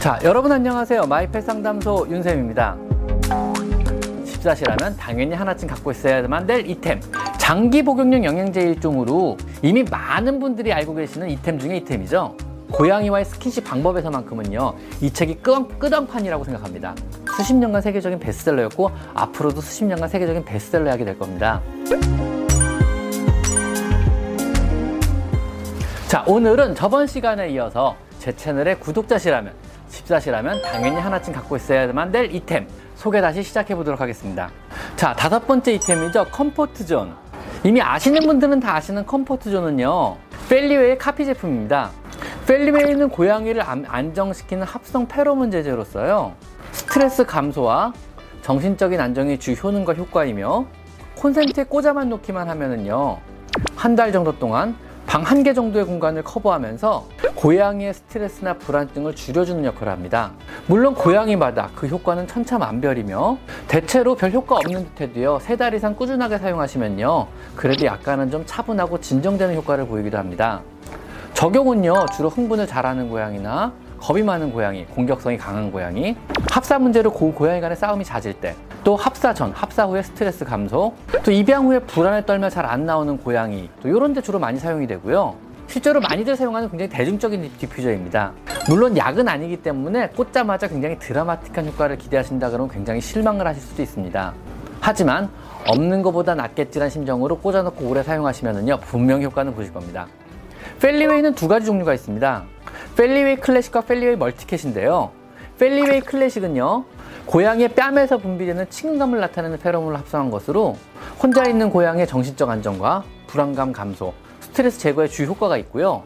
자, 여러분 안녕하세요. 마이펫 상담소 윤쌤입니다. 집사시라면 당연히 하나쯤 갖고 있어야만 될 이템. 장기 복용용 영양제 일종으로 이미 많은 분들이 알고 계시는 이템 중에 이템이죠. 고양이와의 스킨십 방법에서만큼은요, 이 책이 끄덩, 끄덩판이라고 생각합니다. 수십 년간 세계적인 베스트셀러였고, 앞으로도 수십 년간 세계적인 베스트셀러 하게 될 겁니다. 자, 오늘은 저번 시간에 이어서 제 채널의 구독자시라면, 집사시라면 당연히 하나쯤 갖고 있어야만 될 잇템 소개 다시 시작해 보도록 하겠습니다. 자, 다섯 번째 잇템이죠. 컴포트 존. 이미 아시는 분들은 다 아시는 컴포트 존은요. 펠리웨이의 카피 제품입니다. 펠리웨이는 고양이를 안정시키는 합성 페로몬 제제로서요. 스트레스 감소와 정신적인 안정이 주 효능과 효과이며 콘센트에 꽂아만 놓기만 하면은요. 한 달 정도 동안 방 한 개 정도의 공간을 커버하면서 고양이의 스트레스나 불안증을 줄여주는 역할을 합니다. 물론 고양이마다 그 효과는 천차만별이며 대체로 별 효과 없는 듯해도요 세 달 이상 꾸준하게 사용하시면요 그래도 약간은 좀 차분하고 진정되는 효과를 보이기도 합니다. 적용은요 주로 흥분을 잘하는 고양이나 겁이 많은 고양이, 공격성이 강한 고양이, 합사 문제로 고, 고양이 간의 싸움이 잦을 때, 또 합사 전, 합사 후에 스트레스 감소, 또 입양 후에 불안에 떨며 잘 안 나오는 고양이, 또 이런 데 주로 많이 사용이 되고요. 실제로 많이들 사용하는 굉장히 대중적인 디퓨저입니다. 물론 약은 아니기 때문에 꽂자마자 굉장히 드라마틱한 효과를 기대하신다 그러면 굉장히 실망을 하실 수도 있습니다. 하지만 없는 것보다 낫겠지란 심정으로 꽂아놓고 오래 사용하시면요 분명 효과는 보실 겁니다. 펠리웨이는 두 가지 종류가 있습니다. 펠리웨이 클래식과 펠리웨이 멀티캣인데요. 펠리웨이 클래식은요. 고양이의 뺨에서 분비되는 친근감을 나타내는 페로몬을 합성한 것으로 혼자 있는 고양이의 정신적 안정과 불안감 감소, 스트레스 제거에 주 효과가 있고요.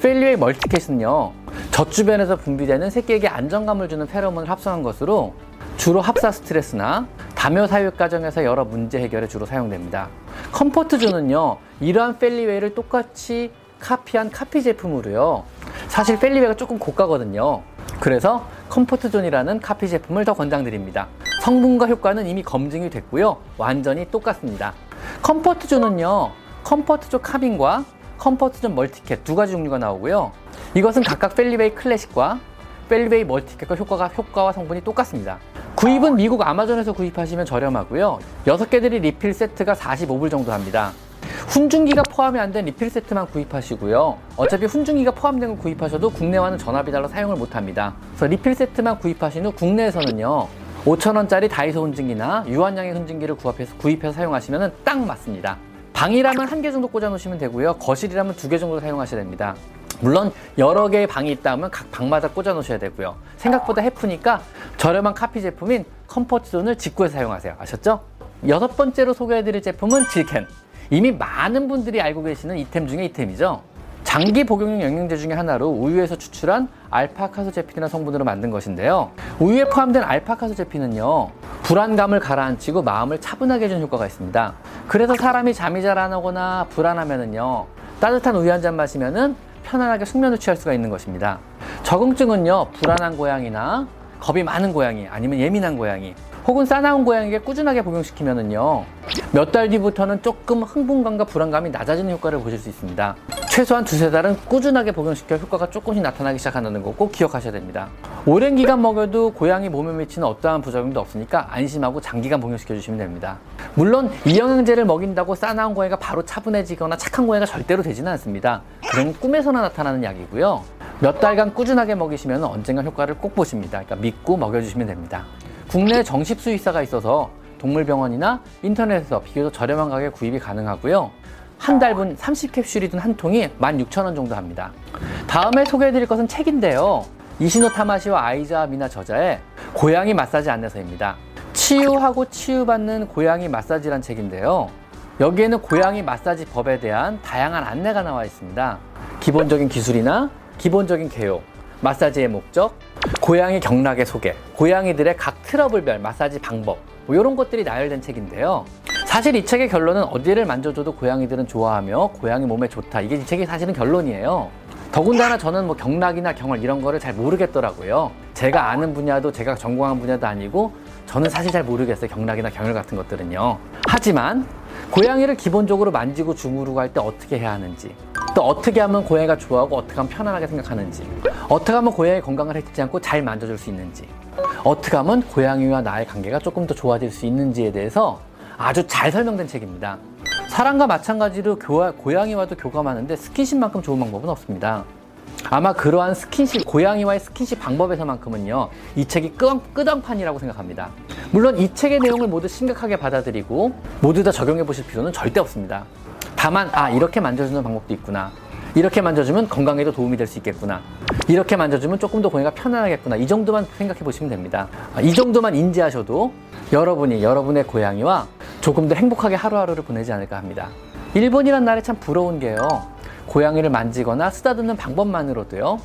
펠리웨이 멀티캣은요. 젖 주변에서 분비되는 새끼에게 안정감을 주는 페로몬을 합성한 것으로 주로 합사 스트레스나 다묘 사육 과정에서 여러 문제 해결에 주로 사용됩니다. 컴포트존은요. 이러한 펠리웨이를 똑같이 카피한 카피 제품으로요. 사실 펠리웨이가 조금 고가거든요. 그래서 컴포트존이라는 카피 제품을 더 권장드립니다. 성분과 효과는 이미 검증이 됐고요. 완전히 똑같습니다. 컴포트존은요. 컴포트존 카밍과 컴포트존 멀티캣 두 가지 종류가 나오고요. 이것은 각각 펠리웨이 클래식과 펠리웨이 멀티캣과 효과가 효과와 성분이 똑같습니다. 구입은 미국 아마존에서 구입하시면 저렴하고요. 6개들이 리필 세트가 45불 정도 합니다. 훈증기가 포함이 안 된 리필 세트만 구입하시고요. 어차피 훈증기가 포함된 걸 구입하셔도 국내와는 전압이 달라 사용을 못합니다. 그래서 리필 세트만 구입하신 후 국내에서는요. 5천원짜리 다이소 훈증기나 유한양행의 훈증기를 구입해서, 구입해서 사용하시면 딱 맞습니다. 방이라면 한 개 정도 꽂아 놓으시면 되고요. 거실이라면 두 개 정도 사용하셔야 됩니다. 물론 여러 개의 방이 있다면 각 방마다 꽂아 놓으셔야 되고요. 생각보다 헤프니까 저렴한 카피 제품인 컴포트존을 직구해서 사용하세요. 아셨죠? 여섯 번째로 소개해드릴 제품은 질켄. 이미 많은 분들이 알고 계시는 이템 중에 이템이죠. 장기 복용용 영양제 중에 하나로 우유에서 추출한 알파카소제핀이라는 성분으로 만든 것인데요. 우유에 포함된 알파카소제핀은요. 불안감을 가라앉히고 마음을 차분하게 해주는 효과가 있습니다. 그래서 사람이 잠이 잘 안 오거나 불안하면은요. 따뜻한 우유 한 잔 마시면은 편안하게 숙면을 취할 수가 있는 것입니다. 적응증은요. 불안한 고양이나 겁이 많은 고양이 아니면 예민한 고양이 혹은 싸나운 고양이에게 꾸준하게 복용시키면은요 몇 달 뒤부터는 조금 흥분감과 불안감이 낮아지는 효과를 보실 수 있습니다. 최소한 두세 달은 꾸준하게 복용시켜 효과가 조금씩 나타나기 시작한다는 거 꼭 기억하셔야 됩니다. 오랜 기간 먹여도 고양이 몸에 미치는 어떠한 부작용도 없으니까 안심하고 장기간 복용시켜 주시면 됩니다. 물론 이 영양제를 먹인다고 싸나운 고양이가 바로 차분해지거나 착한 고양이가 절대로 되지는 않습니다. 그건 꿈에서나 나타나는 약이고요. 몇 달간 꾸준하게 먹이시면 언젠가 효과를 꼭 보십니다. 그러니까 믿고 먹여주시면 됩니다 국내 정식 수입사가 있어서 동물병원이나 인터넷에서 비교적 저렴한 가격에 구입이 가능하고요. 한 달분 30캡슐이든 한 통이 16,000원 정도 합니다. 다음에 소개해드릴 것은 책인데요. 이시노 타마시와 아이자 미나 저자의 고양이 마사지 안내서입니다. 치유하고 치유받는 고양이 마사지란 책인데요. 여기에는 고양이 마사지 법에 대한 다양한 안내가 나와 있습니다. 기본적인 기술이나 기본적인 개요, 마사지의 목적, 고양이 경락의 소개, 고양이들의 각 트러블별 마사지 방법, 뭐 이런 것들이 나열된 책인데요. 사실 이 책의 결론은 어디를 만져줘도 고양이들은 좋아하며 고양이 몸에 좋다. 이게 이 책의 사실은 결론이에요. 더군다나 저는 뭐 경락이나 경월 이런 거를 잘 모르겠더라고요. 제가 아는 분야도 제가 전공한 분야도 아니고 저는 사실 잘 모르겠어요. 경락이나 경혈 같은 것들은요. 하지만 고양이를 기본적으로 만지고 주무르고 할 때 어떻게 해야 하는지 또 어떻게 하면 고양이가 좋아하고 어떻게 하면 편안하게 생각하는지 어떻게 하면 고양이 건강을 해치지 않고 잘 만져줄 수 있는지, 어떻게 하면 고양이와 나의 관계가 조금 더 좋아질 수 있는지에 대해서 아주 잘 설명된 책입니다. 사람과 마찬가지로 교화, 고양이와도 교감하는데 스킨십만큼 좋은 방법은 없습니다. 아마 그러한 스킨십, 고양이와의 스킨십 방법에서만큼은요, 이 책이 끄덩, 끄덩판이라고 생각합니다. 물론 이 책의 내용을 모두 심각하게 받아들이고 모두 다 적용해 보실 필요는 절대 없습니다. 다만, 아, 이렇게 만져주는 방법도 있구나. 이렇게 만져주면 건강에도 도움이 될 수 있겠구나. 이렇게 만져주면 조금 더 고양이가 편안하겠구나. 이 정도만 생각해 보시면 됩니다. 아, 이 정도만 인지하셔도 여러분이 여러분의 고양이와 조금 더 행복하게 하루하루를 보내지 않을까 합니다. 일본이란 나라에 참 부러운 게요. 고양이를 만지거나 쓰다듬는 방법만으로도요.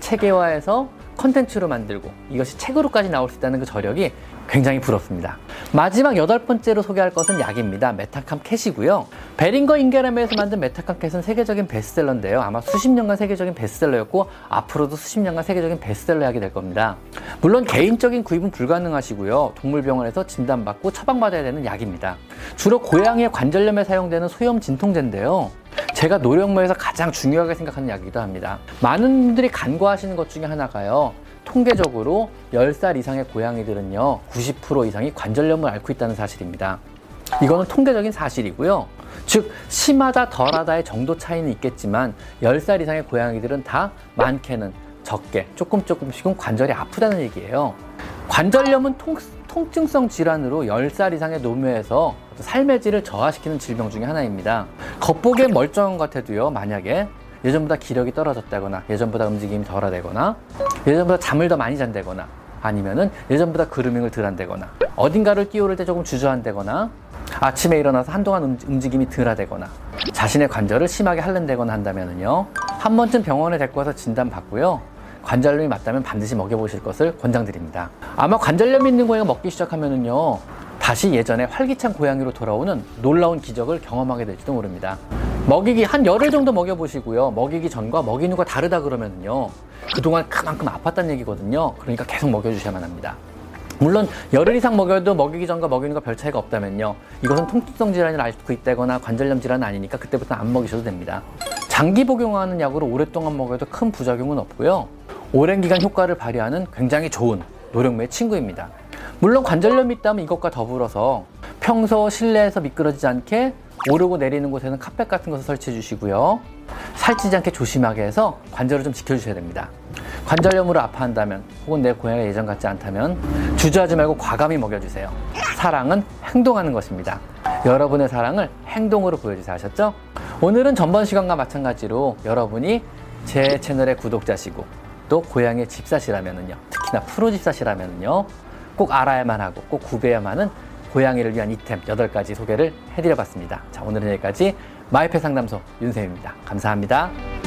체계화해서 컨텐츠로 만들고 이것이 책으로까지 나올 수 있다는 그 저력이 굉장히 부럽습니다. 마지막 여덟 번째로 소개할 것은 약입니다. 메타캄 캣이고요. 베링거 인겔하임에서 만든 메타캄 캣은 세계적인 베스트셀러인데요. 아마 수십 년간 세계적인 베스트셀러였고 앞으로도 수십 년간 세계적인 베스트셀러 약이 될 겁니다. 물론 개인적인 구입은 불가능하시고요. 동물병원에서 진단받고 처방받아야 되는 약입니다. 주로 고양이의 관절염에 사용되는 소염 진통제인데요. 제가 노령묘에서 가장 중요하게 생각하는 약이기도 합니다. 많은 분들이 간과하시는 것 중에 하나가요. 통계적으로 10살 이상의 고양이들은요, 90% 이상이 관절염을 앓고 있다는 사실입니다. 이거는 통계적인 사실이고요. 즉, 심하다, 덜하다의 정도 차이는 있겠지만, 10살 이상의 고양이들은 다 많게는 적게, 조금 조금씩은 관절이 아프다는 얘기예요. 관절염은 통, 통증성 질환으로 10살 이상의 노묘에서 삶의 질을 저하시키는 질병 중에 하나입니다. 겉보기엔 멀쩡한 것 같아도요, 만약에 예전보다 기력이 떨어졌다거나 예전보다 움직임이 덜하되거나 예전보다 잠을 더 많이 잔다거나 아니면은 예전보다 그루밍을 덜 한다거나 어딘가를 뛰어오를 때 조금 주저한다거나 아침에 일어나서 한동안 움직임이 덜하되거나 자신의 관절을 심하게 할른다거나 한다면은요 한 번쯤 병원에 데리고 와서 진단 받고요 관절염이 맞다면 반드시 먹여보실 것을 권장드립니다 아마 관절염이 있는 고양이가 먹기 시작하면은요 다시 예전에 활기찬 고양이로 돌아오는 놀라운 기적을 경험하게 될지도 모릅니다 먹이기 한 열흘 정도 먹여보시고요. 먹이기 전과 먹이는 거 다르다 그러면요. 그동안 그만큼 아팠다는 얘기거든요. 그러니까 계속 먹여주셔야만 합니다. 물론 열흘 이상 먹여도 먹이기 전과 먹이는 거 별 차이가 없다면요. 이것은 통증성 질환을 앓고 있다거나 관절염 질환은 아니니까 그때부터 안 먹이셔도 됩니다. 장기 복용하는 약으로 오랫동안 먹여도 큰 부작용은 없고요. 오랜 기간 효과를 발휘하는 굉장히 좋은 노령매의 친구입니다. 물론 관절염이 있다면 이것과 더불어서 평소 실내에서 미끄러지지 않게 오르고 내리는 곳에는 카펫 같은 것을 설치해 주시고요. 살찌지 않게 조심하게 해서 관절을 좀 지켜주셔야 됩니다. 관절염으로 아파한다면 혹은 내 고양이가 예전 같지 않다면 주저하지 말고 과감히 먹여주세요. 사랑은 행동하는 것입니다. 여러분의 사랑을 행동으로 보여주세요. 아셨죠? 오늘은 전번 시간과 마찬가지로 여러분이 제 채널의 구독자시고 또 고양이의 집사시라면요. 특히나 프로 집사시라면요. 꼭 알아야만 하고 꼭 구배야만 하는 고양이를 위한 이템 8가지 소개를 해드려봤습니다. 자, 오늘은 여기까지 마이페 상담소 윤쌤입니다. 감사합니다.